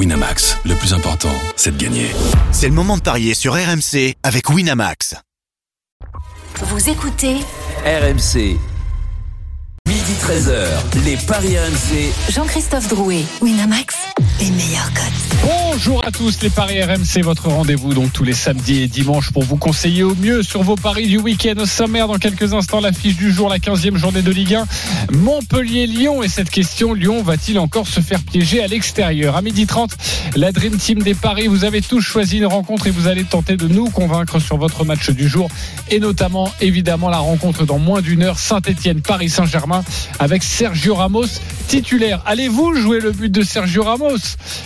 Winamax, le plus important, c'est de gagner. C'est le moment de parier sur RMC avec Winamax. Vous écoutez RMC. Midi 13h, les Paris RMC. Jean-Christophe Drouet, Winamax, les meilleurs codes. Bonjour à tous les Paris RMC, votre rendez-vous donc tous les samedis et dimanches pour vous conseiller au mieux sur vos paris du week-end au sommaire. Dans quelques instants, l'affiche du jour, la 15e journée de Ligue 1, Montpellier-Lyon. Et cette question, Lyon va-t-il encore se faire piéger à l'extérieur? À midi 30, la Dream Team des Paris, vous avez tous choisi une rencontre et vous allez tenter de nous convaincre sur votre match du jour et notamment évidemment la rencontre dans moins d'une heure Saint-Etienne-Paris-Saint-Germain avec Sergio Ramos titulaire. Allez-vous jouer le but de Sergio Ramos?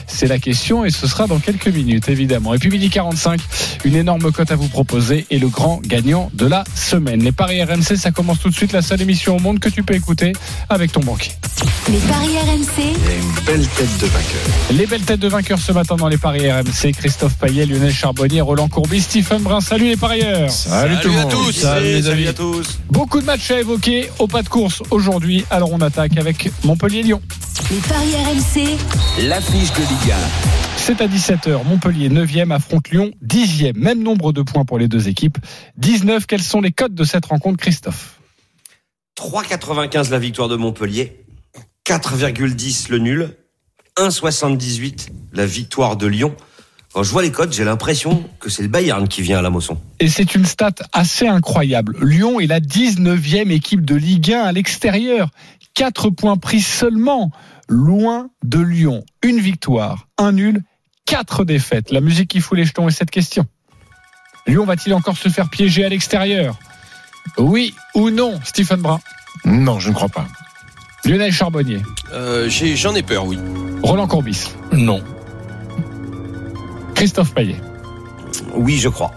C'est la question et ce sera dans quelques minutes évidemment. Et puis midi 45, une énorme cote à vous proposer et le grand gagnant de la semaine. Les paris RMC, ça commence tout de suite, la seule émission au monde que tu peux écouter avec ton banquier. Les paris RMC, une belle tête de vainqueur. Les belles têtes de vainqueurs ce matin dans les paris RMC, Christophe Payet, Lionel Charbonnier, Roland Courbis, Stephen Brun. Salut les parieurs. Salut, tout le monde. à tous. Salut, les Salut amis. à tous. Beaucoup de matchs à évoquer au pas de course aujourd'hui. Alors on attaque avec Montpellier-Lyon. les paris RMC, L'affiche de Ligue C'est à 17h. Montpellier 9e affronte Lyon 10e. Même nombre de points pour les deux équipes. 19. Quels sont les codes de cette rencontre, Christophe? 3,95 la victoire de Montpellier, 4,10 le nul, 1,78 la victoire de Lyon. Quand je vois les codes, j'ai l'impression que c'est le Bayern qui vient à la Mosson. Et c'est une stat assez incroyable. Lyon est la 19e équipe de Ligue 1 à l'extérieur. 4 points pris seulement. Loin de Lyon. Une victoire, un nul, 4 défaites. La musique qui fout les jetons est cette question. Lyon va-t-il encore se faire piéger à l'extérieur? Oui ou non, Stephen Brun? Non, je ne crois pas. Lionel Charbonnier Euh, J'en ai peur, oui. Roland Courbis Non. Christophe Payet Oui, je crois.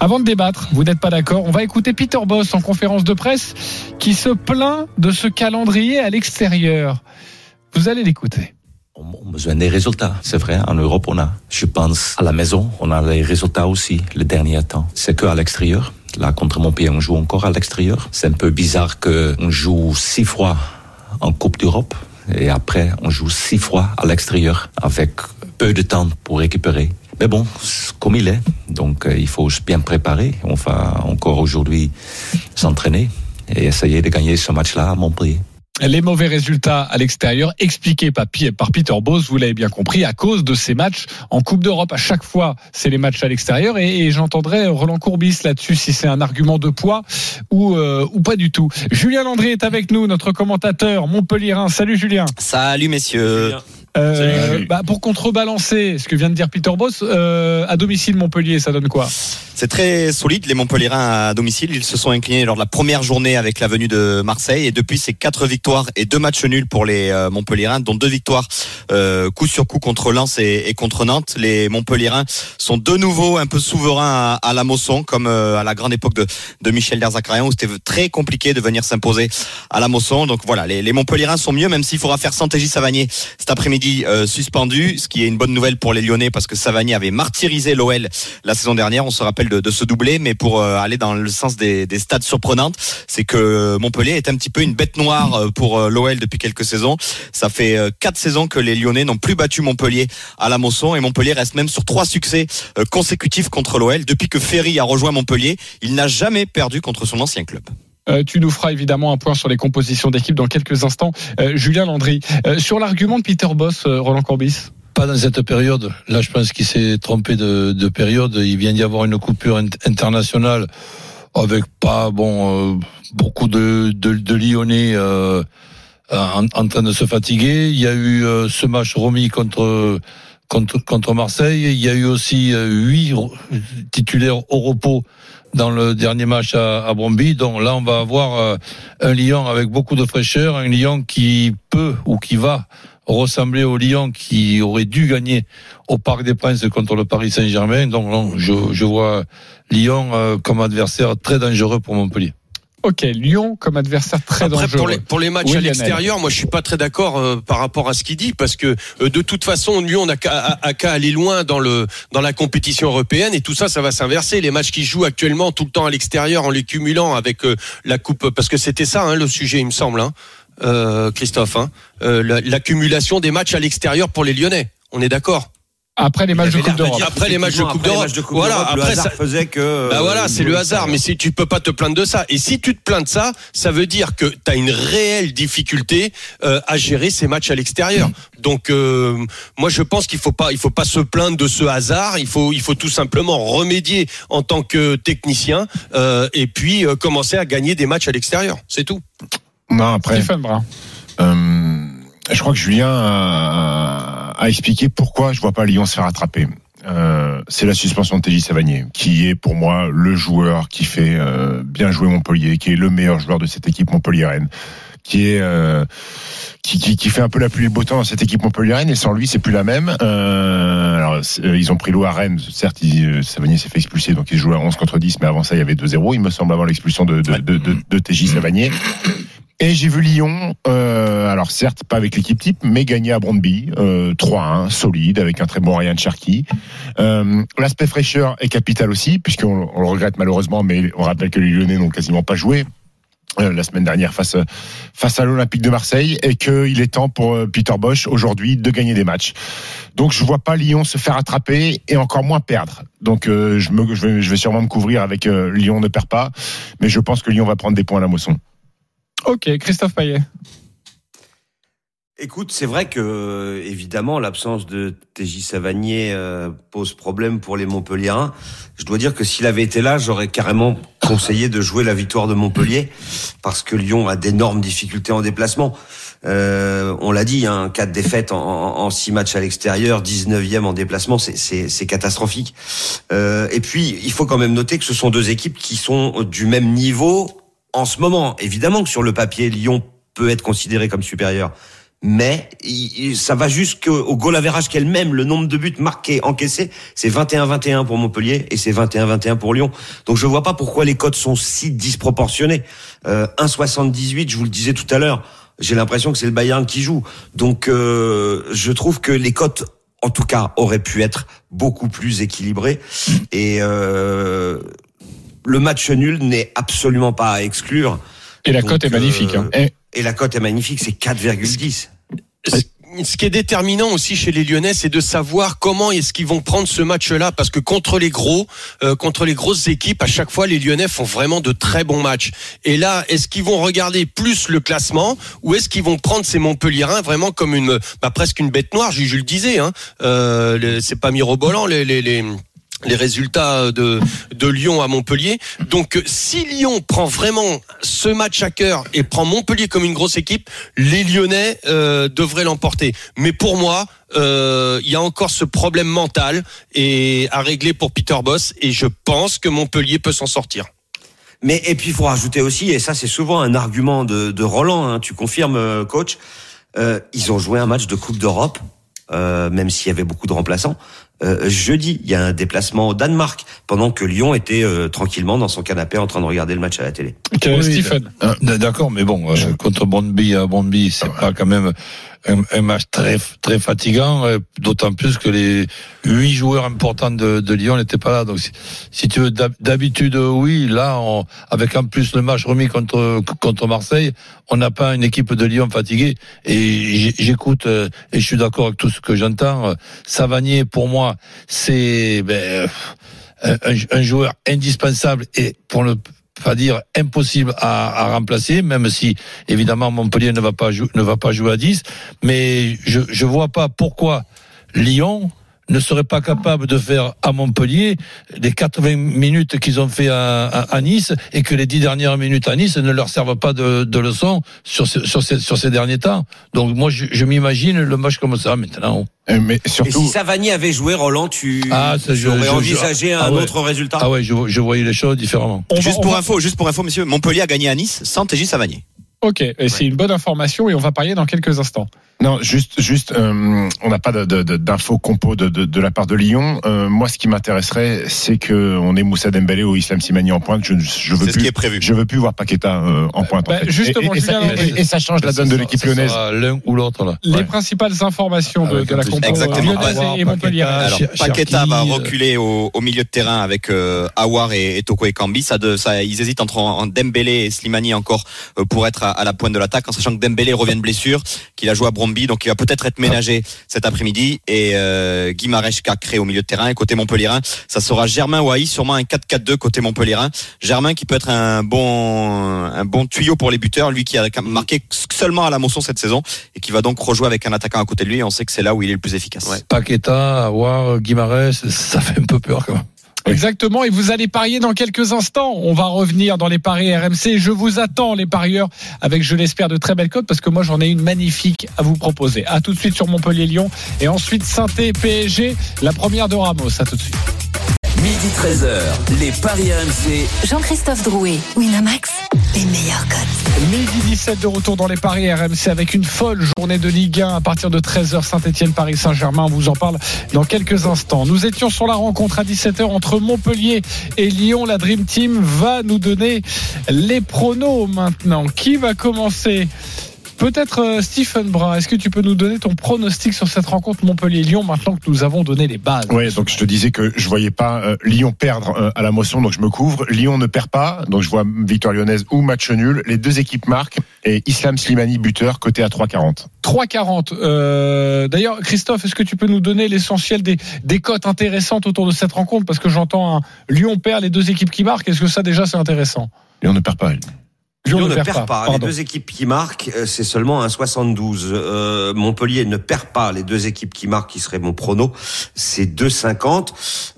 Avant de débattre, vous n'êtes pas d'accord, on va écouter Peter Boss en conférence de presse qui se plaint de ce calendrier à l'extérieur. Vous allez l'écouter. On a besoin des résultats, c'est vrai. En Europe, on a, je pense, à la maison, on a les résultats aussi, le dernier temps. C'est que à l'extérieur. Là, contre Montpellier, on joue encore à l'extérieur. C'est un peu bizarre que on joue six fois en Coupe d'Europe et après, on joue six fois à l'extérieur avec peu de temps pour récupérer. Mais bon, comme il est. Donc, euh, il faut se bien préparer. On va encore aujourd'hui s'entraîner et essayer de gagner ce match-là à Montpellier. Les mauvais résultats à l'extérieur expliqués par, Peter Boss, vous l'avez bien compris, à cause de ces matchs en Coupe d'Europe. À chaque fois, c'est les matchs à l'extérieur et, et j'entendrai Roland Courbis là-dessus si c'est un argument de poids ou, euh, ou pas du tout. Julien Landry est avec nous, notre commentateur Montpellierin. Salut Julien. Salut messieurs. Euh, Salut. bah, pour contrebalancer ce que vient de dire Peter Boss, euh, à domicile Montpellier, ça donne quoi? C'est très solide les Montpellierins à domicile. Ils se sont inclinés lors de la première journée avec la venue de Marseille et depuis c'est quatre victoires et deux matchs nuls pour les euh, Montpellierins, dont deux victoires euh, coup sur coup contre Lens et, et contre Nantes. Les Montpellierins sont de nouveau un peu souverains à, à la Mosson, comme euh, à la grande époque de, de Michel Derzakarian où c'était très compliqué de venir s'imposer à la Mosson. Donc voilà, les, les Montpellierins sont mieux, même s'il faudra faire Santégie Savanier cet après-midi euh, suspendu, ce qui est une bonne nouvelle pour les Lyonnais parce que Savanier avait martyrisé l'OL la saison dernière. On se rappelle de, de ce doublé, mais pour euh, aller dans le sens des, des stades surprenantes, c'est que Montpellier est un petit peu une bête noire euh, pour l'OL depuis quelques saisons. Ça fait quatre saisons que les Lyonnais n'ont plus battu Montpellier à la Mosson et Montpellier reste même sur trois succès consécutifs contre l'OL. Depuis que Ferry a rejoint Montpellier, il n'a jamais perdu contre son ancien club. Euh, tu nous feras évidemment un point sur les compositions d'équipe dans quelques instants. Euh, Julien Landry, euh, sur l'argument de Peter Boss, Roland Courbis Pas dans cette période. Là, je pense qu'il s'est trompé de, de période. Il vient d'y avoir une coupure int- internationale avec pas bon beaucoup de, de, Lyonnais en, en train de se fatiguer. Il y a eu ce match remis contre contre contre Marseille. Il y a eu aussi huit re- titulaires au repos dans le dernier match à, à Bromby. Donc là, on va avoir euh, un Lyon avec beaucoup de fraîcheur, un Lyon qui peut ou qui va ressembler au Lyon qui aurait dû gagner au Parc des Princes contre le Paris Saint-Germain. Donc je, je vois Lyon euh, comme adversaire très dangereux pour Montpellier. Ok, Lyon comme adversaire très Après, dangereux. pour les, pour les matchs Oui, à l'extérieur, moi je suis pas très d'accord euh, par rapport à ce qu'il dit parce que euh, de toute façon, Lyon n'a qu'à qu'à aller loin dans le dans la compétition européenne et tout ça, ça va s'inverser. Les matchs qui jouent actuellement tout le temps à l'extérieur en les cumulant avec euh, la coupe, parce que c'était ça hein, le sujet, il me semble, hein, euh, Christophe, hein, euh, la- l'accumulation des matchs à l'extérieur pour les Lyonnais. On est d'accord. Après les matchs de Coupe d'Europe. Après les matchs de Coupe d'Europe. Voilà, le après, hasard ça- faisait que. Bah euh, voilà, c'est le hasard. Mais si tu peux pas te plaindre de ça, et si tu te plains de ça, ça veut dire que tu as une réelle difficulté euh, à gérer ces matchs à l'extérieur. Donc euh, moi je pense qu'il faut pas, il faut pas se plaindre de ce hasard. Il faut, il faut tout simplement remédier en tant que technicien euh, et puis euh, commencer à gagner des matchs à l'extérieur. C'est tout. Non, après, Stephen Brun. euh, je crois que Julien a expliqué pourquoi je vois pas Lyon se faire attraper. Euh, c'est la suspension de TJ Savanier, qui est pour moi le joueur qui fait euh, bien jouer Montpellier, qui est le meilleur joueur de cette équipe Montpellier-Rennes, qui est euh, qui, qui, qui fait un peu la pluie et beau temps dans cette équipe Montpellier-Rennes, et sans lui, c'est plus la même. Euh, alors, euh, ils ont pris l'eau à Rennes, certes, il, euh, Savanier s'est fait expulser, donc il joue à 11 contre 10, mais avant ça, il y avait 2-0, il me semble, avant l'expulsion de, de, de, de, de TJ Savanier. Et j'ai vu Lyon, euh, alors certes pas avec l'équipe type, mais gagner à Brondby, euh, 3-1, solide, avec un très bon Ryan Cherky. Euh, L'aspect fraîcheur est capital aussi, puisqu'on on le regrette malheureusement, mais on rappelle que les Lyonnais n'ont quasiment pas joué. euh, la semaine dernière face face à l'Olympique de Marseille et qu'il est temps pour euh, Peter Bosch aujourd'hui de gagner des matchs. Donc je vois pas Lyon se faire attraper et encore moins perdre. Donc euh, je, me, je, vais, sûrement me couvrir avec euh, Lyon ne perd pas, mais je pense que Lyon va prendre des points à la moisson. Ok, Christophe Payet. Écoute, c'est vrai que évidemment l'absence de TJ Savanier euh, pose problème pour les Montpelliérains. Je dois dire que s'il avait été là, j'aurais carrément conseillé de jouer la victoire de Montpellier parce que Lyon a d'énormes difficultés en déplacement. Euh, on l'a dit, hein, quatre défaites en, en, six matchs à l'extérieur, 19e en déplacement, c'est catastrophique. Euh, et puis, il faut quand même noter que ce sont deux équipes qui sont du même niveau en ce moment. Évidemment que sur le papier, Lyon peut être considéré comme supérieur mais ça va jusqu'au goal average qu'elle-même, le nombre de buts marqués, encaissés, c'est 21-21 pour Montpellier et c'est 21-21 pour Lyon. Donc je vois pas pourquoi les cotes sont si disproportionnées. Euh, 1,78, je vous le disais tout à l'heure, j'ai l'impression que c'est le Bayern qui joue. Donc euh, je trouve que les cotes, en tout cas, auraient pu être beaucoup plus équilibrées et euh, le match nul n'est absolument pas à exclure. Et la cote est euh, magnifique. hein. Et Et la cote est magnifique, c'est 4,10. Ce- Ce qui est déterminant aussi chez les Lyonnais, c'est de savoir comment est-ce qu'ils vont prendre ce match-là, parce que contre les gros, euh, contre les grosses équipes, à chaque fois les Lyonnais font vraiment de très bons matchs. Et là, est-ce qu'ils vont regarder plus le classement, ou est-ce qu'ils vont prendre ces Montpelliérains vraiment comme une, bah, presque une bête noire, Juju le disait, hein, euh, c'est pas mirobolant les, les, les les résultats de, de Lyon à Montpellier. Donc euh, si Lyon prend vraiment ce match à cœur et prend Montpellier comme une grosse équipe, les Lyonnais euh, devraient l'emporter. Mais pour moi, euh, il y a encore ce problème mental et à régler pour Peter Boss et je pense que Montpellier peut s'en sortir. Mais et puis il faut rajouter aussi, et ça c'est souvent un argument de, de Roland, hein, tu confirmes, euh, coach, euh, ils ont joué un match de Coupe d'Europe, même s'il y avait beaucoup de remplaçants. Euh, jeudi, il y a un déplacement au Danemark, pendant que Lyon était euh, tranquillement dans son canapé en train de regarder le match à la télé. Stephen. Ah, d- D'accord, mais bon, euh, contre Brondby à Brondby, c'est pas quand même un, match très très fatigant, euh, d'autant plus que les huit joueurs importants de, Lyon n'étaient pas là. Donc, si, tu veux, d'hab- d'habitude, euh, oui, là, on- avec en plus le match remis contre contre Marseille, on n'a pas une équipe de Lyon fatiguée. Et j'écoute euh, et je suis d'accord avec tout ce que j'entends. Savanier, pour moi, c'est ben, un, un joueur indispensable et pour ne pas dire impossible à, à remplacer, même si évidemment Montpellier ne va pas ne va pas jouer à 10, mais je je vois pas pourquoi Lyon ne serait pas capable de faire à Montpellier les 80 minutes qu'ils ont fait à, à, à Nice et que les 10 dernières minutes à Nice ne leur servent pas de, de leçon sur, ce- sur, ces, sur ces derniers temps. Donc moi je, je m'imagine le match comme ça maintenant. Euh, Mais Et surtout, si Savanier avait joué, Roland, tu, Ah, ça, tu je- aurais je- envisagé ah un ouais. autre résultat? Ah ouais, je, je voyais les choses différemment. On Juste pour va- info, juste pour info, monsieur, Montpellier a gagné à Nice sans TJ Savanier. Ok, et c'est une bonne information et on va parier dans quelques instants. Non, juste, juste, euh, on n'a pas de- de- de- d'infos compo de, de, de la part de Lyon. Euh, moi, ce qui m'intéresserait, c'est que on ait Moussa Dembélé ou Islam Simani en pointe. Je, je veux C'est ce qui plus, est prévu. je veux plus voir Paqueta euh, en pointe. en Bah, fait. justement, et, et, ça, Julien, et- et ça change la donne de l'équipe Ça lyonnaise. L'un ou l'autre là. Les Ouais. principales informations de, Avec de la plus- compo Exactement. lyonnaise Avoir et Montpellier. Paqueta, Alors, va reculer au, au milieu de terrain avec euh, Awar et, et Toko Ekambi. Ça, de, ça, ils hésitent entre en, en Dembélé et Slimani encore euh, pour être à, à la pointe de l'attaque, en sachant que Dembélé revient de blessure, qu'il a joué à Bromby Donc il va peut-être être ménagé cet après-midi. Et euh, Guimarães Cacré au milieu de terrain. Côté Montpellierin, ça sera Germain Wai, sûrement un 4-4-2 côté Montpellierin. Germain qui peut être un bon un bon tuyau pour les buteurs, lui qui a marqué seulement à la motion cette saison et qui va donc rejouer avec un attaquant à côté de lui. On sait que c'est là où il est le plus efficace. Paqueta, Awar, Guimarães, ça fait un peu peur quand même. Exactement, et vous allez parier dans quelques instants. On va revenir dans les paris RMC. Je vous attends, les parieurs, avec, je l'espère, de très belles cotes, parce que moi, j'en ai une magnifique à vous proposer. À tout de suite sur Montpellier-Lyon, et ensuite Saint-PSG, la première de Ramos. À tout de suite. Midi 13h, les Paris RMC. Jean-Christophe Drouet, Winamax, les meilleurs cotes. Midi 17 de retour dans les paris RMC avec une folle journée de Ligue 1 à partir de 13h Saint-Etienne Paris Saint-Germain. On vous en parle dans quelques instants. Nous étions sur la rencontre à 17h entre Montpellier et Lyon. La Dream Team va nous donner les pronos maintenant. Qui va commencer? Peut-être euh, Stephen Brun, est-ce que tu peux nous donner ton pronostic sur cette rencontre Montpellier-Lyon maintenant que nous avons donné les bases? Oui, donc je te disais que je voyais pas euh, Lyon perdre euh, à la motion, donc je me couvre. Lyon ne perd pas, donc je vois victoire lyonnaise ou match nul. Les deux équipes marquent et Islam Slimani buteur côté à 3,40. 3,40. Euh, D'ailleurs, Christophe, est-ce que tu peux nous donner l'essentiel des, des cotes intéressantes autour de cette rencontre? Parce que j'entends un Lyon perd les deux équipes qui marquent. Est-ce que ça déjà c'est intéressant? Lyon ne perd pas. Lyon, ne, perd, pas. Les deux équipes qui marquent, euh, c'est seulement un 72. Euh, Montpellier ne perd pas. Les deux équipes qui marquent, qui serait mon prono, c'est 2,50.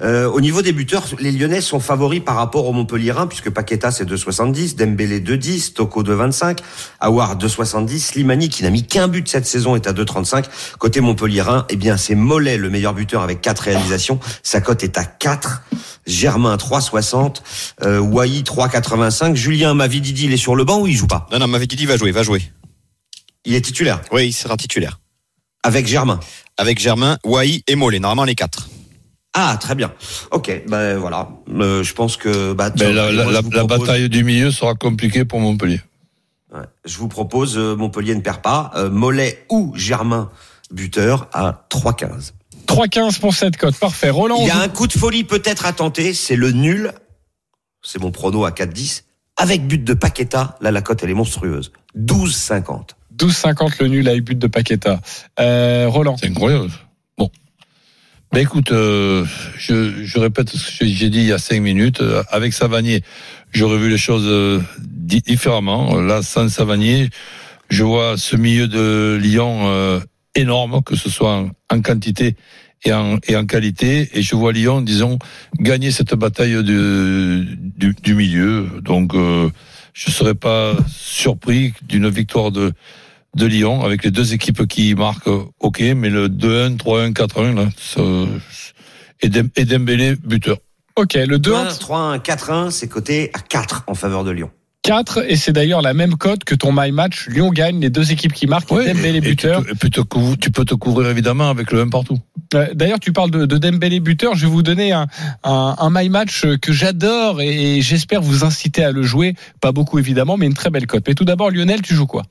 Euh, au niveau des buteurs, les Lyonnais sont favoris par rapport au Montpellierin, puisque Paqueta c'est 2,70, Dembélé 2,10, Toko 2,25, Awar 2,70, Slimani qui n'a mis qu'un but cette saison est à 2,35. Côté Montpellierin, eh bien c'est Mollet le meilleur buteur avec quatre réalisations. Sa cote est à 4. Germain 3,60, euh, Wai 3,85. Julien Mavididi, il est sur le banc ou il joue pas? Non, non, Mavididi va jouer, va jouer. Il est titulaire? Oui, il sera titulaire. Avec Germain? Avec Germain, Wai et Mollet, normalement les quatre. Ah, très bien. Ok, ben voilà. Euh, je pense que... Bah, tiens, Mais la, bataille du milieu sera compliquée pour Montpellier. Ouais. Je vous propose, euh, Montpellier ne perd pas, euh, Mollet ou Germain buteur à 3,15. 3,15 pour cette cote. Parfait. Roland, Il y a un coup de folie peut-être à tenter, c'est le nul. C'est mon prono à 4,10. Avec but de Paqueta, là la cote elle est monstrueuse. 12,50. 12,50 le nul avec but de Paqueta. Euh, Roland. C'est incroyable. Bon. Ben écoute, euh, je, je répète ce que j'ai dit il y a cinq minutes. Euh, Avec Savanier, j'aurais vu les choses euh, di- différemment. Là, sans Savanier, je vois ce milieu de Lyon euh, énorme, que ce soit en, en quantité et en, et en qualité. Et je vois Lyon, disons, gagner cette bataille du, du, du milieu. Donc, euh, je serais pas surpris d'une victoire de de Lyon avec les deux équipes qui marquent, ok, mais le 2-1, 3-1, 4-1, là, ça, et, Dem- et Dembélé buteur. Ok, le 2-1, 3-1, 4-1, c'est coté à 4 en faveur de Lyon. 4, et c'est d'ailleurs la même cote que ton My Match. Lyon gagne, les deux équipes qui marquent, Ouais, Dembélé et, buteur. te tu peux te couvrir évidemment avec le 1 partout. Euh, D'ailleurs, tu parles de, de Dembélé buteur. Je vais vous donner un, un, un My Match que j'adore et, et j'espère vous inciter à le jouer. Pas beaucoup évidemment, mais une très belle cote. Mais tout d'abord, Lionel, tu joues quoi?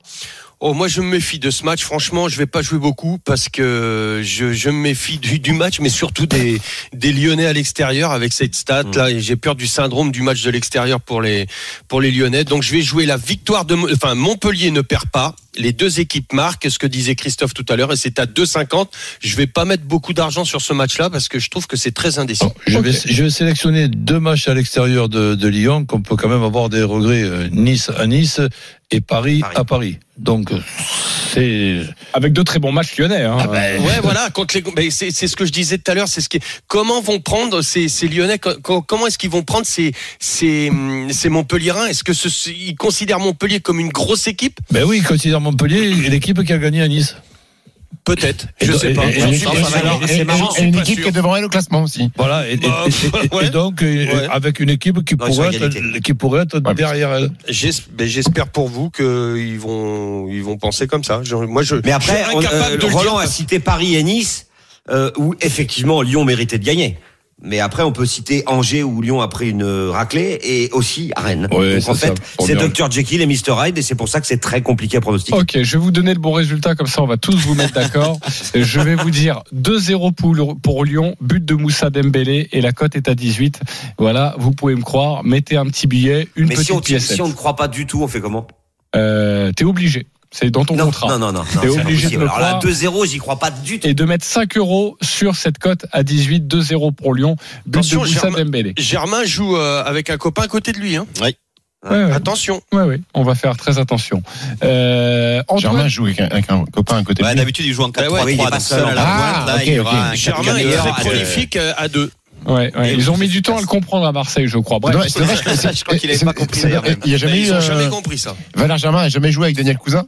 Oh, moi, je me méfie de ce match. Franchement, je vais pas jouer beaucoup parce que je, je me méfie du, du match, mais surtout des, des Lyonnais à l'extérieur avec cette stat là. Et j'ai peur du syndrome du match de l'extérieur pour les pour les Lyonnais. Donc, je vais jouer la victoire de, enfin, Montpellier ne perd pas. Les deux équipes marquent, ce que disait Christophe tout à l'heure, et c'est à 2,50. Je vais pas mettre beaucoup d'argent sur ce match-là parce que je trouve que c'est très indécis. Bon, je, vais, je vais sélectionner deux matchs à l'extérieur de, de Lyon qu'on peut quand même avoir des regrets. euh, Nice à Nice et Paris, Paris. à Paris. Donc, c'est. Avec deux très bons matchs lyonnais. Hein. Ah ben, ouais, voilà. Contre les, ben, c'est, c'est ce que je disais tout à l'heure. C'est ce qui, comment vont prendre ces, ces Lyonnais? Co- co- Comment est-ce qu'ils vont prendre ces, ces, ces Montpellierins? Est-ce que ce, ils considèrent Montpellier comme une grosse équipe? Ben oui, considère Montpellier l'équipe qui a gagné à Nice. Peut-être. Je do- sais pas. et- une équipe qui est devant elle au classement aussi. Voilà, et, et- Bah, et- et- ouais. et donc euh, Ouais. avec une équipe qui Non, pourrait être, qui pourrait être Ouais, derrière elle. J'es- j'espère pour vous qu'ils vont, ils vont penser comme ça. Je- moi, je. Mais après, je suis on- euh, de Roland dire a cité Paris et Nice, euh, où effectivement Lyon méritait de gagner. Mais après, on peut citer Angers où Lyon a pris une raclée et aussi à Rennes. Ouais, Donc en c'est fait, c'est. Dr Jekyll et Mr Hyde et c'est pour ça que c'est très compliqué à pronostiquer. Ok, je vais vous donner le bon résultat, comme ça on va tous vous mettre d'accord. je vais vous dire 2-0 pour, pour Lyon, but de Moussa Dembélé et la cote est à 18. Voilà, vous pouvez me croire, mettez un petit billet, une Mais petite si on, pièce. si on ne croit pas du tout, on fait comment? Euh, T'es obligé. C'est dans ton Non, contrat. non, non, non. non, T'es c'est obligé de me Alors là, croire. 2-0, j'y crois pas du tout. Et de mettre 5 euros sur cette cote à 18, 2-0 pour Lyon. But Attention, de Germain- Dembélé. Germain joue euh, avec un copain à côté de lui. Hein. Ouais, ouais. Attention. Ouais, ouais, on va faire très attention. Euh, Antoine, Germain joue avec un, avec un copain à côté de Ouais, lui. D'habitude, il joue en 4-3-3. Ouais, ouais, il est pas seul à la Ah, pointe, là, ok, il y aura ok. un Germain est très prolifique euh, à deux. Ouais, ils ont mis du temps à le comprendre à Marseille, je crois. C'est Bref, dommage- c'est dommage que- je crois qu'il avait c'est- pas compris. Il n'y a jamais ils ont jamais euh, compris ça. Valère Germain n'a jamais joué avec Daniel Cousin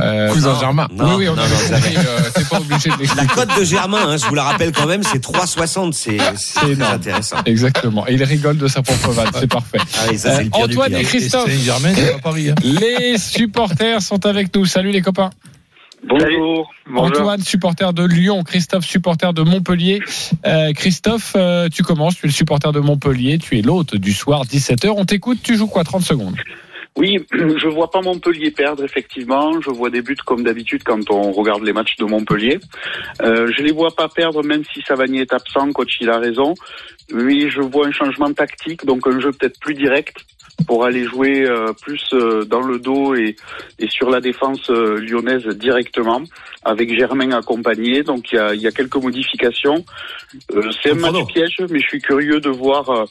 euh, Cousin non, Germain. non, oui, oui, on non, vous compris. euh, pas obligé de La cote de Germain, hein, je vous la rappelle quand même, c'est 3,60. C'est c'est très énorme. intéressant. Exactement. Et il rigole de sa propre vanne. C'est parfait. Ah oui, ça, Euh, Antoine et Christophe. Paris. hein. Les supporters sont avec nous. Salut les copains. Bonjour. Antoine, supporter de Lyon. Christophe, supporter de Montpellier. Euh, Christophe, euh, tu commences. Tu es le supporter de Montpellier. Tu es l'hôte du soir, 17h. On t'écoute. Tu joues quoi? 30 secondes. Oui, je vois pas Montpellier perdre effectivement. Je vois des buts comme d'habitude quand on regarde les matchs de Montpellier. Euh, je les vois pas perdre même si Savanier est absent. Coach, il a raison. Oui, je vois un changement tactique, donc un jeu peut-être plus direct pour aller jouer euh, plus euh, dans le dos et, et sur la défense euh, lyonnaise directement, avec Germain accompagné. Donc il y a, il y a quelques modifications. Euh, C'est un match piège, mais je suis curieux de voir euh,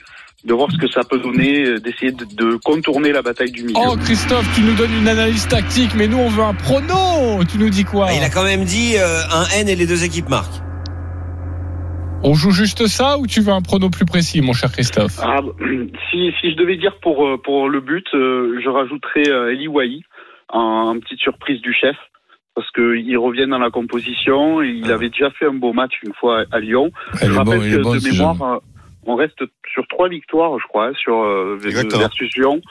de voir ce que ça peut donner, euh, d'essayer de, de contourner la bataille du milieu. Oh Christophe, tu nous donnes une analyse tactique, mais nous on veut un prono. Tu nous dis quoi? Ah, il a quand même dit euh, un N et les deux équipes marquent. On joue juste ça ou tu veux un prono plus précis, mon cher Christophe Ah, si, si je devais dire pour, euh, pour le but, euh, je rajouterais euh, Eli Wahi, en, en petite surprise du chef, parce qu'il revient dans la composition. Il avait déjà fait un beau match une fois à Lyon. Il je rappelle bon, que bon, de mémoire, on reste sur trois victoires, je crois, sur euh, versus Lyon.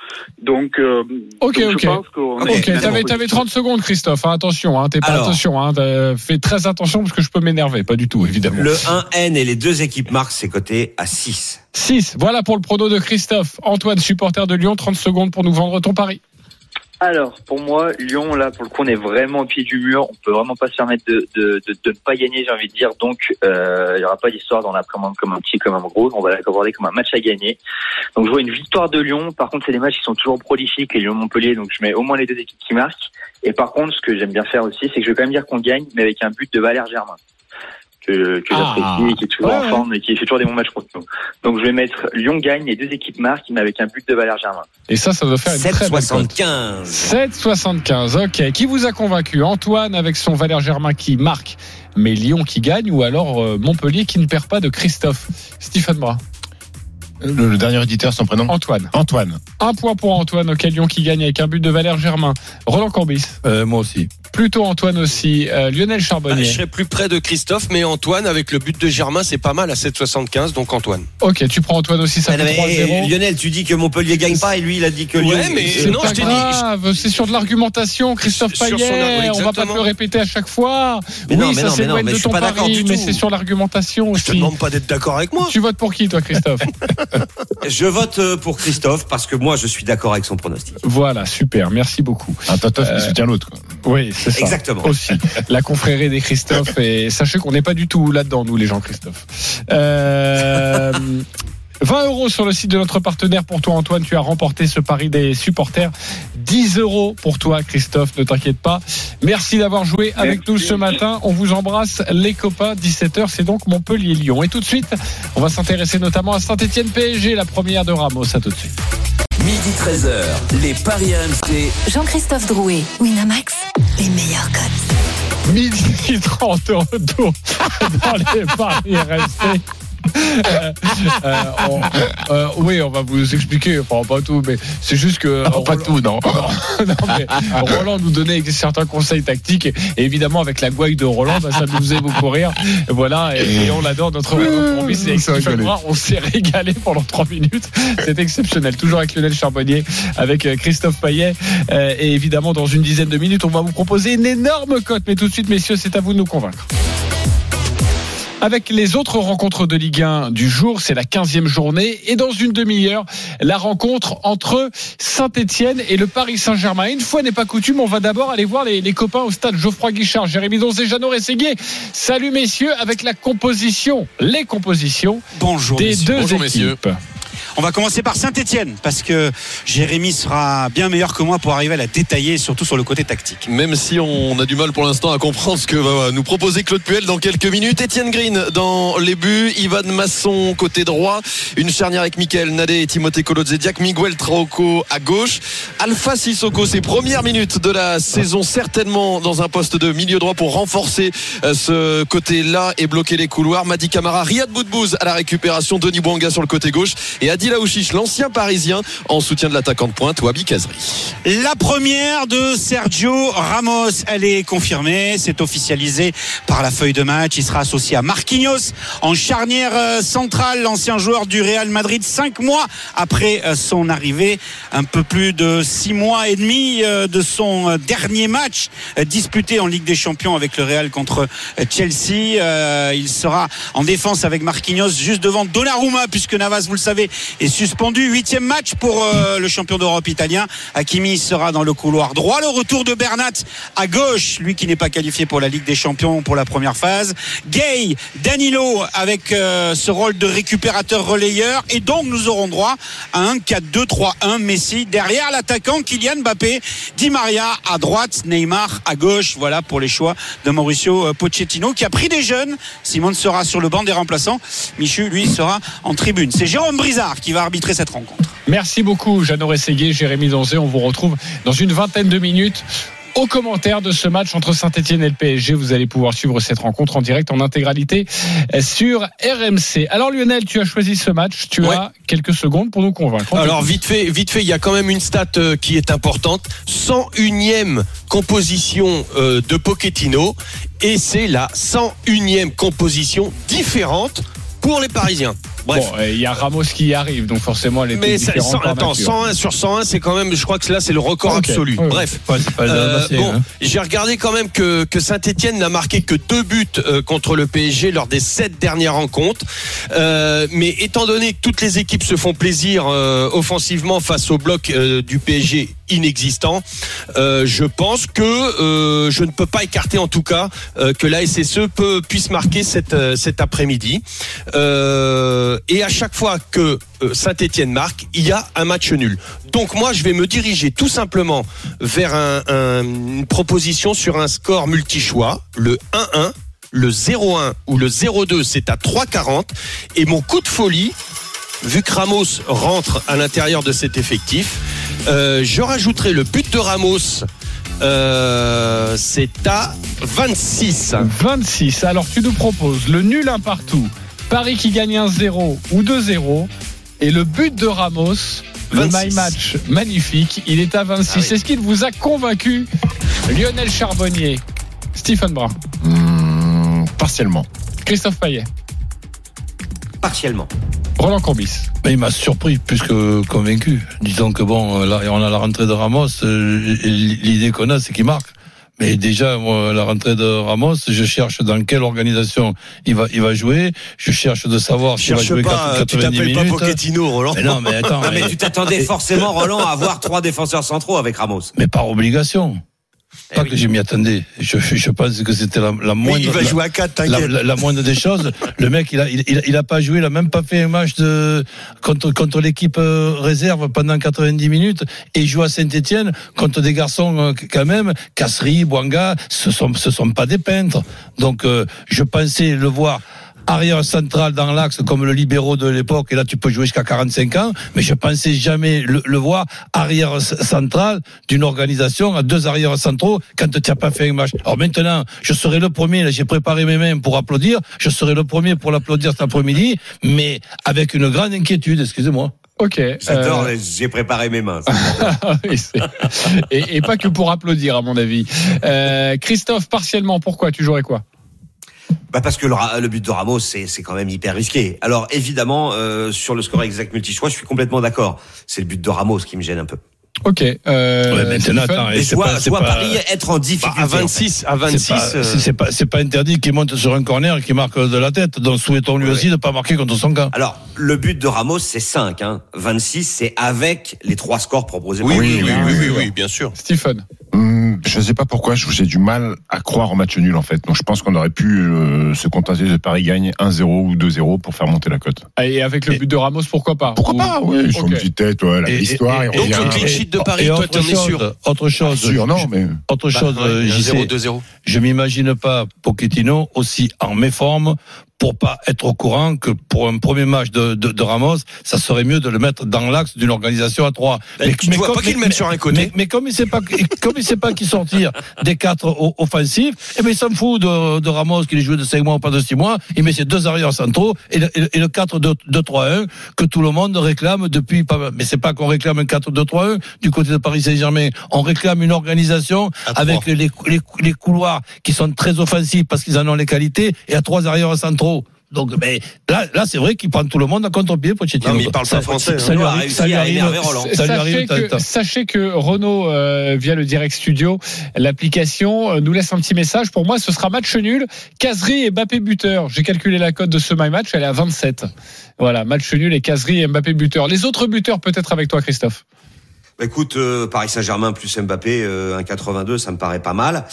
Donc, euh, Ok, donc ok. je pense qu'on Ok, t'avais, t'avais position. 30 secondes, Christophe. hein, attention, hein, t'es pas Alors. attention. Hein, fais très attention parce que je peux m'énerver. Pas du tout, évidemment. Le 1 N et les deux équipes marquent, c'est coté à 6. 6. Voilà pour le prono de Christophe. Antoine, supporter de Lyon, 30 secondes pour nous vendre ton pari. Alors, pour moi, Lyon, là, pour le coup, on est vraiment au pied du mur. On peut vraiment pas se permettre de, de, de, ne pas gagner, j'ai envie de dire. Donc, euh, il y aura pas d'histoire d'en apprendre comme un petit, comme un gros. On va l'aborder comme un match à gagner. Donc, je vois une victoire de Lyon. Par contre, c'est des matchs qui sont toujours prolifiques, les Lyon-Montpellier. Donc, je mets au moins les deux équipes qui marquent. Et par contre, ce que j'aime bien faire aussi, c'est que je vais quand même dire qu'on gagne, mais avec un but de Valère Germain. Que, que Ah. j'apprécie, qui est toujours Ouais, en forme et qui fait toujours des bons matchs contre nous. Donc, je vais mettre Lyon gagne, les deux équipes marquent, mais avec un but de Valère Germain. Et ça, ça doit faire une très belle cote. 7,75. 7,75. Ok. Qui vous a convaincu? Antoine avec son Valère Germain qui marque, mais Lyon qui gagne, ou alors euh, Montpellier qui ne perd pas de Christophe? Stephen Bras. Le, le dernier éditeur, son prénom? Antoine. Antoine. Un point pour Antoine, auquel Lyon qui gagne avec un but de Valère Germain. Roland Corbis. Euh, moi aussi. Plutôt Antoine aussi. Euh, Lionel Ah, Charbonnier. je serais plus près de Christophe, mais Antoine, avec le but de Germain, c'est pas mal à 7,75, donc Antoine. Ok, tu prends Antoine aussi, ça Ah, non, fait mais, 3-0. Lionel, tu dis que Montpellier gagne pas et lui, il a dit que Ouais, Lyon. mais- C'est non, pas je t'ai dit- grave, c'est sur de l'argumentation, Christophe Sur son Payet. On va pas te le répéter à chaque fois. Mais oui, non, mais ça mais de ton pas d'accord pari, mais c'est sur l'argumentation Je te aussi. demande pas d'être d'accord avec moi. Tu votes pour qui, toi, Christophe? Je vote euh, pour Christophe parce que moi, je suis d'accord avec son pronostic. Voilà, super, merci beaucoup. Un Totof Euh, qui soutient l'autre. quoi. Oui, c'est ça. Exactement. Aussi. La confrérie des Christophe. Et sachez qu'on n'est pas du tout là-dedans, nous, les gens Christophe. Euh, 20 euros sur le site de notre partenaire pour toi, Antoine. Tu as remporté ce pari des supporters. 10 euros pour toi, Christophe. Ne t'inquiète pas. Merci d'avoir joué avec nous ce matin. On vous embrasse, les copains. 17h, c'est donc Montpellier-Lyon. Et tout de suite, on va s'intéresser notamment à Saint-Etienne PSG, la première de Ramos. À tout de suite. Midi 13h, les Paris RMC. Jean-Christophe Drouet, Winamax, les meilleurs cotes. Midi 30 de retour dans les paris RMC. Euh, euh, on- euh, oui, on va vous expliquer, enfin pas tout, mais c'est juste que Non, pas tout, non. non, mais Roland nous donnait certains conseils tactiques et, et évidemment avec la gouaille de Roland, bah, ça nous faisait beaucoup rire. Voilà, et, et on l'adore notre compromis. On s'est régalé pendant trois minutes. C'est exceptionnel. Toujours avec Lionel Charbonnier, avec euh, Christophe Payet euh, et évidemment dans une dizaine de minutes, on va vous proposer une énorme cote. Mais tout de suite, messieurs, c'est à vous de nous convaincre. Avec les autres rencontres de Ligue 1 du jour, c'est la 15e journée. Et dans une demi-heure, la rencontre entre Saint-Etienne et le Paris Saint-Germain. Une fois n'est pas coutume, on va d'abord aller voir les, les copains au stade Geoffroy Guichard, Jérémy Donzé, Jeannot Rességuier. Salut messieurs, avec la composition, les compositions Bonjour des messieurs. deux Bonjour messieurs. On va commencer par Saint-Etienne parce que Jérémy sera bien meilleur que moi pour arriver à la détailler, surtout sur le côté tactique. Même si on a du mal pour l'instant à comprendre ce que va nous proposer Claude Puel dans quelques minutes. Étienne Green dans les buts, Ivan Masson côté droit, une charnière avec Michael Nadé et Timothée Kolodzediak, Miguel Traoco à gauche, Alpha Sissoko ses premières minutes de la saison certainement dans un poste de milieu droit pour renforcer euh, ce côté-là et bloquer les couloirs. Madi Camara, Riyad Boudbouz à la récupération, Denis Bouanga sur le côté gauche et Adil Aouchiche, l'ancien parisien en soutien de l'attaquant de pointe Wabi Kazri. La première de Sergio Ramos, elle est confirmée, c'est officialisé par la feuille de match. Il sera associé à Marquinhos en charnière euh, centrale, l'ancien joueur du Real Madrid, cinq mois après euh, son arrivée, un peu plus de six mois et demi euh, de son dernier match disputé en Ligue des Champions avec le Real contre Chelsea. Il sera en défense avec Marquinhos juste devant Donnarumma puisque Navas, vous le savez, est suspendu. Huitième match pour euh, le champion d'Europe italien. Hakimi sera dans le couloir droit. Le retour de Bernat à gauche, lui qui n'est pas qualifié pour la Ligue des Champions pour la première phase. Gay, Danilo avec euh, ce rôle de récupérateur relayeur. Et donc nous aurons droit à un 4-2-3-1 Messi derrière l'attaquant Kylian Mbappé, Di Maria à droite, Neymar à gauche. Voilà pour les choix de Mauricio euh, Pochettino qui a pris des jeunes. Simone sera sur le banc des remplaçants. Michu, lui, sera en tribune. C'est Jérôme Qui va arbitrer cette rencontre. Merci beaucoup, Jeannot Rességuier, Jérémy Danzé. On vous retrouve dans une vingtaine de minutes. Aux commentaires de ce match entre Saint-Etienne et le PSG, vous allez pouvoir suivre cette rencontre en direct, en intégralité sur RMC. Alors Lionel, tu as choisi ce match, tu Ouais. as quelques secondes pour nous convaincre. Alors vite fait, vite fait, il y a quand même une stat euh, qui est importante. 101e composition euh, de Pochettino et c'est la 101e composition différente pour les Parisiens. Bref. Bon, il y a Ramos qui y arrive, donc forcément elle était Mais ça- attends, nature. 101 sur 101, c'est quand même, je crois que là, c'est le record absolu. Ouais. Bref. Ouais, Euh, bon, hein. j'ai regardé quand même que, que Saint-Etienne n'a marqué que deux buts euh, contre le PSG lors des sept dernières rencontres. Euh, mais étant donné que toutes les équipes se font plaisir offensivement face au bloc du PSG inexistant, euh, je pense que euh, je ne peux pas écarter en tout cas euh, que la SSE peut, puisse marquer cet, euh, cet après-midi. Et à chaque fois que Saint-Etienne marque, il y a un match nul. Donc moi, je vais me diriger tout simplement vers un- un- une proposition sur un score multi-choix, le 1-1, le 0-1 ou le 0-2, c'est à 3,40. Et mon coup de folie, vu que Ramos rentre à l'intérieur de cet effectif, euh, je rajouterai le but de Ramos. euh, c'est à 26. 26. Alors tu nous proposes le nul un partout, Paris qui gagne 1-0 ou 2-0, et le but de Ramos, le 26. my match magnifique, il est à 26. Est-ce qu'il vous a convaincu Lionel Charbonnier, Stephen Brun, Hum, partiellement. Christophe Payet, Partiellement. Roland Courbis Mais il m'a surpris plus que convaincu. Disons que bon, là, on a la rentrée de Ramos. euh, L'idée qu'on a, c'est qu'il marque. Mais déjà, moi, la rentrée de Ramos, je cherche dans quelle organisation il va, il va jouer. Je cherche de savoir s'il va jouer pas, 80 tu t'appelles pas minutes. Pochettino, Roland. Mais non, mais attends. Non, mais tu t'attendais forcément, Roland, à avoir trois défenseurs centraux avec Ramos. Mais par obligation. Eh Pas oui. que je m'y attendais. Je, je pense que c'était la, la Oui, moindre. il va la- jouer à 4, la, t'inquiète. la- la moindre des choses. Le mec, il a, il, il a- il a pas joué, il a même pas fait un match de contre contre l'équipe euh, réserve pendant 90 minutes et il joue à Saint-Étienne contre des garçons euh, quand même. Casserie, Boanga, ce sont ce sont pas des peintres. Donc euh, je pensais le voir. Arrière central dans l'axe comme le libéraux de l'époque et là tu peux jouer jusqu'à 45 ans mais je pensais jamais le, le voir arrière central d'une organisation à deux arrières centraux quand tu n'as pas fait un match. Alors maintenant, je serai le premier, là j'ai préparé mes mains pour applaudir, je serai le premier pour l'applaudir cet après-midi, mais avec une grande inquiétude, excusez-moi. Ok. J'adore, euh, j'ai préparé mes mains. et, et pas que pour applaudir, à mon avis. Euh, Christophe, partiellement, pourquoi? Tu jouerais quoi? Bah parce que le, le but de Ramos, c'est c'est quand même hyper risqué. Alors évidemment, euh, sur le score exact multi-choix, je suis complètement d'accord. C'est le but de Ramos qui me gêne un peu. Ok. Euh, Ouais, maintenant, attends, Et je vois, je vois pas- Paris être en difficulté. à en fait. 26, à C'est 26. pas, euh, c'est- pas, interdit qu'il monte sur un corner et qu'il marque de la tête. Donc souhaitons lui Ouais. aussi de pas marquer contre son camp. Alors, le but de Ramos, c'est 5. Hein. 26, c'est avec les trois scores proposés Oui, par oui, le oui, oui, oui, oui, bien sûr. Stephen. Hum, je sais pas pourquoi, j'ai du mal à croire au match nul en fait. Donc je pense qu'on aurait pu euh, se contenter de Paris gagne 1-0 ou 2-0 pour faire monter la cote. Et avec le but de Ramos, pourquoi pas? Pourquoi Ou- pas? Oui, sur Ok. une petite tête, ouais, la Et- histoire. et- de Paris, toi, t'en es chose, sûr Autre chose, Pas sûr, non, mais autre chose, Bah, ouais, j'y sais- 0-2-0. je m'imagine pas Pochettino aussi en méforme pour pas être au courant que pour un premier match de, de, de Ramos, ça serait mieux de le mettre dans l'axe d'une organisation à trois. Bah, tu vois pas qu'il le mette sur un côté. Mais, mais comme il sait pas, comme il sait pas qui sortir des quatre offensifs, eh ben il s'en fout de, de Ramos qui les joue de 5 mois ou pas de 6 mois. Il met ses deux arrières centraux et le, et le- et le 4-2-3-1 que tout le monde réclame depuis pas mal. Mais c'est pas qu'on réclame un 4-2-3-1 du côté de Paris Saint-Germain. On réclame une organisation avec les, les, les couloirs qui sont très offensifs parce qu'ils en ont les qualités et à trois arrières centraux. Donc, mais là, là, c'est vrai qu'il prend tout le monde à contre-pied, Pochettino. Non, mais il parle pas Ça- français, Ça hein. lui Il a arrive, réussi ça lui arrive, ça lui Sachez arrive, t'as- que, sachez que Renault, euh, via le Direct Studio, l'application euh, nous laisse un petit message. Pour moi, ce sera match nul. Caserie et Mbappé buteur. J'ai calculé la cote de ce My Match, elle est à 27. Voilà, match nul et Caserie et Mbappé buteur. Les autres buteurs, peut-être avec toi, Christophe. Bah, écoute, euh, Paris Saint-Germain plus Mbappé, euh, 1,82, ça me paraît pas mal.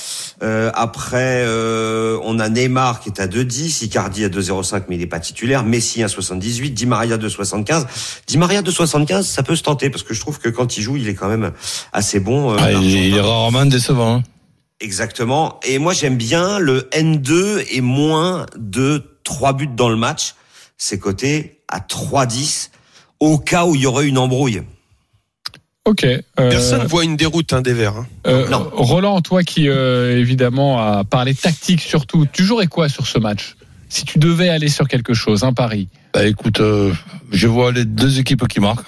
Euh, après, euh, on a Neymar qui est à 2,10, Icardi à 2,05, mais il n'est pas titulaire. Messi à 1,78, Di Maria 2,75. Di Maria 2,75, ça peut se tenter parce que je trouve que quand il joue, il est quand même assez bon. euh, Ah, il est rarement décevant. hein. Exactement. Et moi, j'aime bien le N2 et moins de 3 buts dans le match. C'est coté à 3,10 au cas où il y aurait une embrouille. Ok. euh, Personne voit une déroute hein, des Verts. hein. euh, Non. Roland, toi qui euh, évidemment a parlé tactique surtout, tu jouerais quoi sur ce match? Si tu devais aller sur quelque chose, un pari? Bah, écoute, euh, je vois les deux équipes qui marquent.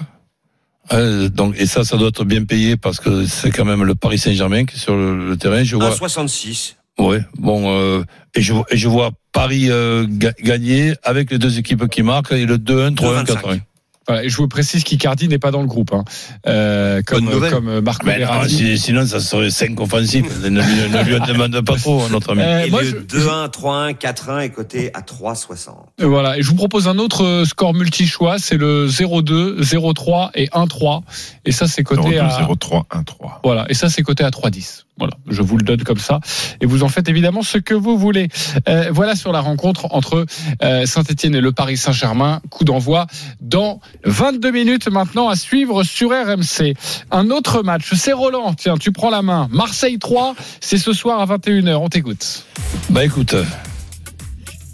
Euh, donc, et ça, ça doit être bien payé parce que c'est quand même le Paris Saint-Germain qui est sur le, le terrain. Je vois, 1,66. ouais, bon, euh, et je, vois- et je vois Paris euh, ga- gagner avec les deux équipes qui marquent et le 2-1, 3-1, 2,25. 4-1. Voilà, et je vous précise qu'Icardi n'est pas dans le groupe, hein. Euh, comme, Bonne nouvelle. comme euh, Marco Mais non, sinon, ça serait 5 offensifs. ne, lui- ne lui en demande pas trop, notre ami. Euh, Et moi, le je- 2-1, 3-1, 4-1 est coté à 3,60. Euh, Voilà, et je vous propose un autre euh, score multi-choix, c'est le 0-2, 0-3 et 1-3. Et ça, c'est coté 0-2, à. 0-3, 1-3. Voilà, et ça, c'est coté à 3-10. Voilà, je vous le donne comme ça. Et vous en faites évidemment ce que vous voulez. Euh, voilà sur la rencontre entre euh, Saint-Etienne et le Paris Saint-Germain. Coup d'envoi dans 22 minutes maintenant à suivre sur RMC. Un autre match, c'est Roland. Tiens, tu prends la main. Marseille 3, c'est ce soir à 21h. On t'écoute. Bah, écoute, euh,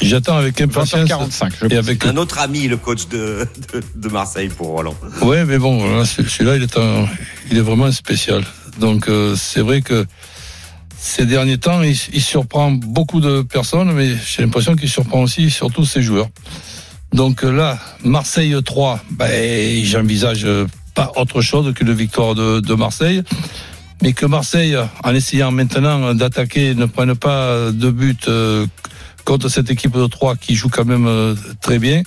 j'attends avec impatience. 20h45. je Et avec, Un autre ami, le coach de, de, de Marseille pour Roland. Ouais, mais bon, là, ce- celui-là, il est un- il est vraiment spécial. Donc, euh, c'est vrai que ces derniers temps, il, surprend beaucoup de personnes, mais j'ai l'impression qu'il surprend aussi surtout ses joueurs. Donc euh, là, Marseille 3, ben, j'envisage euh, pas autre chose la victoire de, de Marseille. Mais que Marseille, en essayant maintenant d'attaquer, ne prenne pas de but euh, contre cette équipe de 3 qui joue quand même très bien.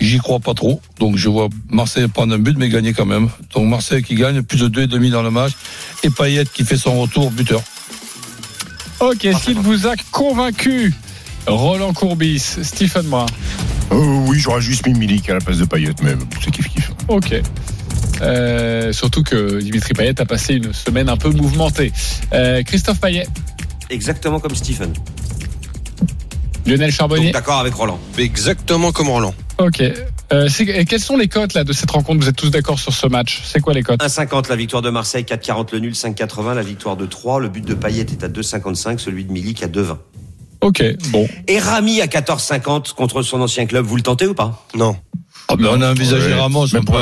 J'y crois pas trop. Donc je vois Marseille prendre un but, mais gagner quand même. Donc Marseille qui gagne, plus de 2,5 dans le match. Et Payet qui fait son retour buteur. Ok, s'il vous a convaincu, Roland Courbis, Stephen Brun. Euh, oui, j'aurais juste mis Milik à la place de Payet, mais c'est kiff kiff. Ok. Euh, surtout que Dimitri Payet a passé une semaine un peu mouvementée. Euh, Christophe Payet, Exactement comme Stephen. Lionel Charbonnier. d'accord avec Roland. Exactement comme Roland. Ok. Euh, quelles sont les cotes là de cette rencontre? Vous êtes tous d'accord sur ce match? C'est quoi les cotes? 1,50 la victoire de Marseille, 4,40 le nul, 5,80 la victoire de 3. Le but de Payet est à 2,55, celui de Milik à 2,20. Ok, bon. Et Rami à 14,50 contre son ancien club. Vous le tentez ou pas? Non. Ah, ben, on a envisagé Ouais. Ramos. Même pas-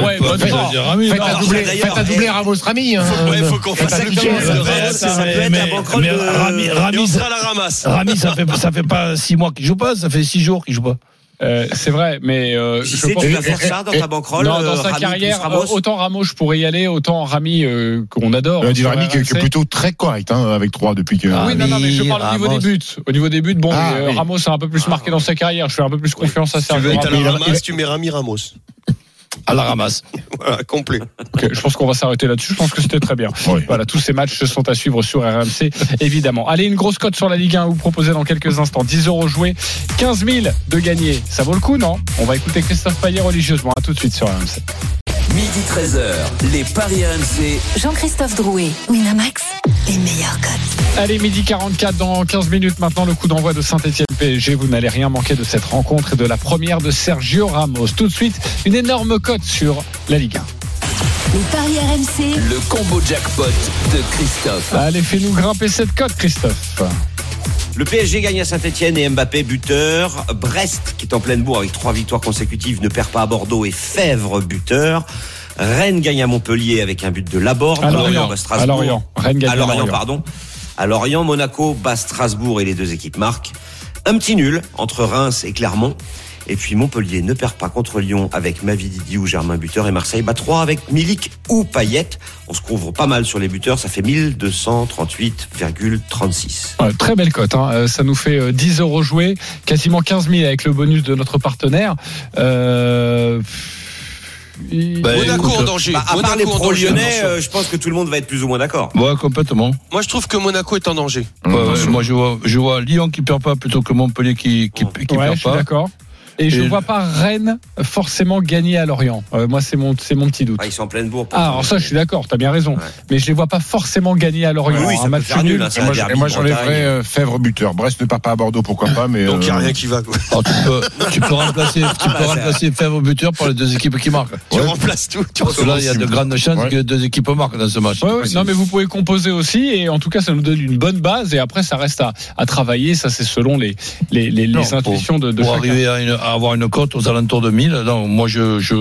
on Ouais, envisager chance. Rami. Faites doublé, d'ailleurs, faites Ramos Rami. Hein. Ouais, faut qu'on fasse ça, ça peut être banquerolle de- Rami, on sera à la ramasse. Rami, ça fait, ça fait pas six mois qu'il joue pas, ça fait six jours qu'il joue pas. Euh, C'est vrai, mais euh, Tu je pense tu vas faire ça dans ta banquerolle non, euh, dans sa Rami carrière, Ramos euh, autant Ramos je pourrais y aller, autant Rami euh, qu'on adore. Euh, dit sur Rami qui est- plutôt très correct hein, avec 3 depuis que. Ah oui, non, non, mais je parle au niveau des buts. Au niveau des buts, bon, Ah, euh, oui. Ramos a un peu plus marqué dans sa carrière. Je fais un peu plus confiance à Tu Sergio veux être à Ramos. tu mets Rami Ramos. À la ramasse. Voilà, complet. Ok, je pense qu'on va s'arrêter là-dessus. Je pense que c'était très bien. Oui. Voilà, tous ces matchs sont à suivre sur RMC, évidemment. Allez, une grosse cote sur la Ligue 1 à vous proposer dans quelques instants. 10 euros joués, 15 000 de gagner. Ça vaut le coup, non? On va écouter Christophe Payet religieusement. À tout de suite sur RMC. Midi 13h, les Paris RMC. Jean-Christophe Drouet, Winamax, les meilleurs cotes. Allez, midi 44 dans 15 minutes maintenant, le coup d'envoi de Saint-Etienne PSG. Vous n'allez rien manquer de cette rencontre et de la première de Sergio Ramos. Tout de suite, une énorme cote sur la Ligue 1. Les paris RMC, Le combo jackpot de Christophe. Allez, fais-nous grimper cette cote, Christophe. Le PSG gagne à Saint-Etienne et Mbappé buteur. Brest, qui est en pleine bourre avec trois victoires consécutives, ne perd pas à Bordeaux et Fèvre buteur. Rennes gagne à Montpellier avec un but de Laborde. À Lorient. Strasbourg. À Lorient. Rennes gagne À à Lorient, Lorient. pardon. À Lorient, Monaco bat Strasbourg et les deux équipes marquent. Un petit nul entre Reims et Clermont. Et puis Montpellier ne perd pas contre Lyon avec Mavididi ou Germain buteur et Marseille bat 3 avec Milik ou Payet. On se couvre pas mal sur les buteurs, ça fait 1238,36. Ouais, très belle cote. hein. Euh, Ça nous fait euh, 10 euros joués, quasiment 15 000 avec le bonus de notre partenaire. Euh, Ben, Monaco écoute, en danger. Bah, à part les pro lyonnais, euh, je pense que tout le monde va être plus ou moins d'accord. Ouais, complètement. Moi, je trouve que Monaco est en danger. Ouais, ouais, moi, je vois, je vois Lyon qui perd pas plutôt que Montpellier qui, qui, qui ouais, perd je suis pas. d'accord. Et, je Et- vois pas Rennes forcément gagner à Lorient. Euh, moi, c'est mon, c'est mon petit doute. Ah, ils sont en pleine bourre. pour Ah, alors ça, je suis d'accord, t'as bien raison. Mais je les vois pas forcément gagner à Lorient. Oui, oui, un match nul, hein, Et un moi, derby moi j'enlèverais euh, Fèvre buteur. Brest ne part pas à Bordeaux, pourquoi pas, mais. Donc, il n'y a euh, rien qui va. quoi. Alors, tu peux, tu peux remplacer, tu bah, peux ça- remplacer Fèvre buteur par les deux équipes qui marquent. Tu remplaces tout. Tu Parce que là, il y a de grandes chances Ouais. que deux équipes marquent dans ce match. Ouais, ouais, non, mais vous pouvez composer aussi, et en tout cas, ça nous donne une bonne base, et après, ça reste à, à travailler. Ça, c'est selon les, les, les, les Non, pour- intuitions de, de pour chacun. arriver à, une- à avoir une cote aux alentours de 1000. Donc, moi, je, je,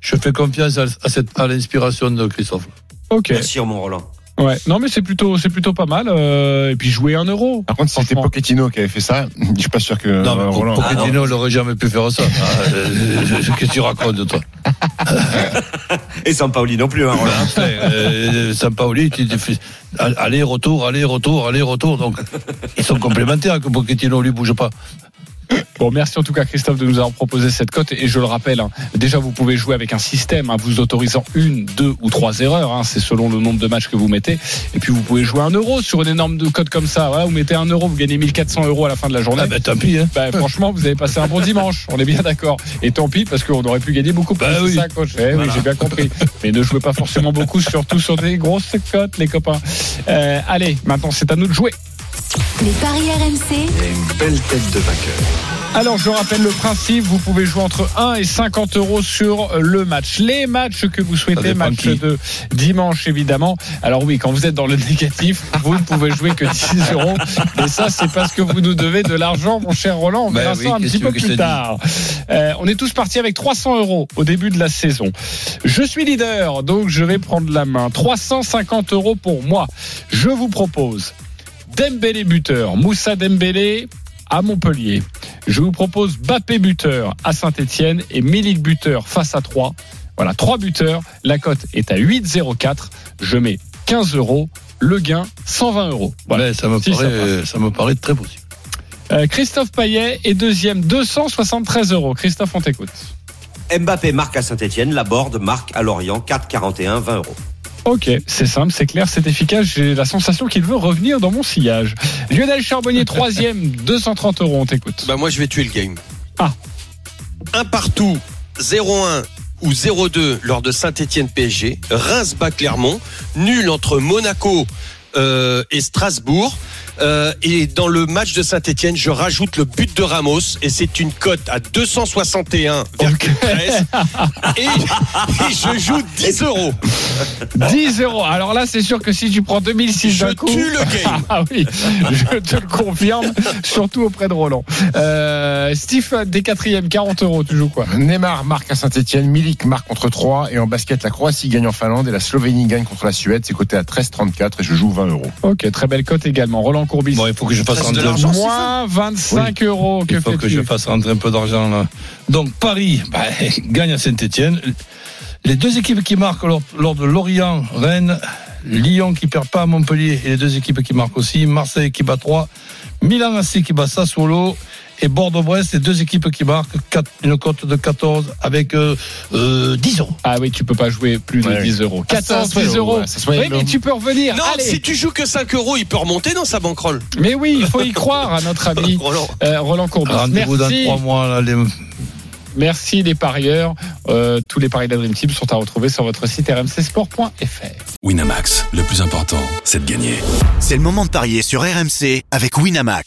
je fais confiance à, à cette, à l'inspiration de Christophe. Ok. Merci, mon Roland. Ouais. Non, mais c'est plutôt, c'est plutôt pas mal. euh, et puis jouer un euro. Par contre, si c'était. Pochettino qui avait fait ça, je suis pas sûr que Non, mais euh, Roland. Pochettino n'aurait jamais pu faire ça. Ah, euh, Qu'est-ce que tu racontes, toi? Et Sampaoli non plus, hein, Roland. Euh, Sampaoli, tu- tu fais aller, retour, aller, retour, aller, retour. Donc, ils sont complémentaires que Pochettino lui bouge pas. Bon, merci en tout cas Christophe de nous avoir proposé cette cote. Et je le rappelle, hein, déjà vous pouvez jouer avec un système, hein, vous autorisant une, deux ou trois erreurs. hein, c'est selon le nombre de matchs que vous mettez. Et puis vous pouvez jouer un euro sur une énorme cote comme ça. Voilà, vous mettez un euro, vous gagnez 1400 euros à la fin de la journée. Ah, ben, tant pis. Bah, franchement, vous avez passé un bon dimanche. On est bien d'accord. Et tant pis parce qu'on aurait pu gagner beaucoup plus. Bah oui. ça, coach. Eh oui, j'ai bien compris. Mais ne jouez pas forcément beaucoup, surtout sur des grosses cotes, les copains. Euh, allez, maintenant c'est à nous de jouer. Les paris RMC, une belle tête de vainqueur. Alors, je rappelle le principe, vous pouvez jouer entre 1 et 50 euros sur le match. Les matchs que vous souhaitez, match de dimanche évidemment. Alors oui, quand vous êtes dans le négatif, vous ne pouvez jouer que 10 euros. Et ça, c'est parce que vous nous devez de l'argent, mon cher Roland. On Ben verra oui, ça un petit peu plus tard. Euh, on est tous partis avec 300 euros au début de la saison. Je suis leader, donc je vais prendre la main. 350 euros pour moi. Je vous propose Dembélé buteur, Moussa Dembélé à Montpellier. Je vous propose Bappé buteur à Saint-Etienne et Milik buteur face à 3. Voilà, trois buteurs. La cote est à 8,04. Je mets 15 euros. Le gain, 120 euros. Voilà. Ouais, ça, me Si, ça paraît, ça me paraît très possible. Euh, Christophe Payet est deuxième, 273 euros. Christophe, on t'écoute. Mbappé marque à Saint-Etienne, Laborde marque à Lorient, 4,41, 20 euros. Ok, c'est simple, c'est clair, c'est efficace. J'ai la sensation qu'il veut revenir dans mon sillage. Lionel Charbonnier, troisième, 230 euros. On t'écoute. Bah, moi, je vais tuer le game. Ah. Un partout, 0-1 ou 0-2 lors de Saint-Etienne PSG. Reims bat Clermont. Nul entre Monaco euh, et Strasbourg. Euh, et dans le match de Saint-Etienne, je rajoute le but de Ramos et c'est une cote à 261,13 et, et je joue 10 euros. 10 euros. Alors là, c'est sûr que si tu prends 2006 Je coup. tue le game. Ah oui, je te le confirme, surtout auprès de Roland. Euh, Steve, des quatrièmes, 40 euros, tu joues quoi? Neymar marque à Saint-Etienne, Milik marque contre 3 et en basket la Croatie gagne en Finlande et la Slovénie gagne contre la Suède. C'est coté à 13,34 et je joue 20 euros. Ok, très belle cote également. Roland Courbis. Bon, il faut que je fasse rentrer l'argent. Moins 25 euros. Que Il faut que je fasse rentrer un peu d'argent là. Donc Paris bah, gagne à Saint-Etienne. Les deux équipes qui marquent lors, lors de Lorient, Rennes, Lyon qui perd pas à Montpellier et les deux équipes qui marquent aussi, Marseille qui bat 3, Milan AC qui bat Sassuolo et Bordeaux-Brest, les deux équipes qui marquent quatre- une cote de 14 avec euh, euh, 10 euros. Ah oui, tu peux pas jouer plus de Ouais. 10 euros. Ah, ça 14, se fait, 10 euros. ouais, Oui, mais tu peux revenir. Non, Allez. si tu joues que 5 euros, il peut remonter dans sa banquerolle? Mais oui, il faut y croire à notre ami Roland. euh, Roland Courbis. Rendez-vous dans Merci. trois mois. Là, les... Merci les parieurs. Euh, tous les paris de la Dream Team sont à retrouver sur votre site rmcsport.fr. Winamax, le plus important, c'est de gagner. C'est le moment de parier sur RMC avec Winamax.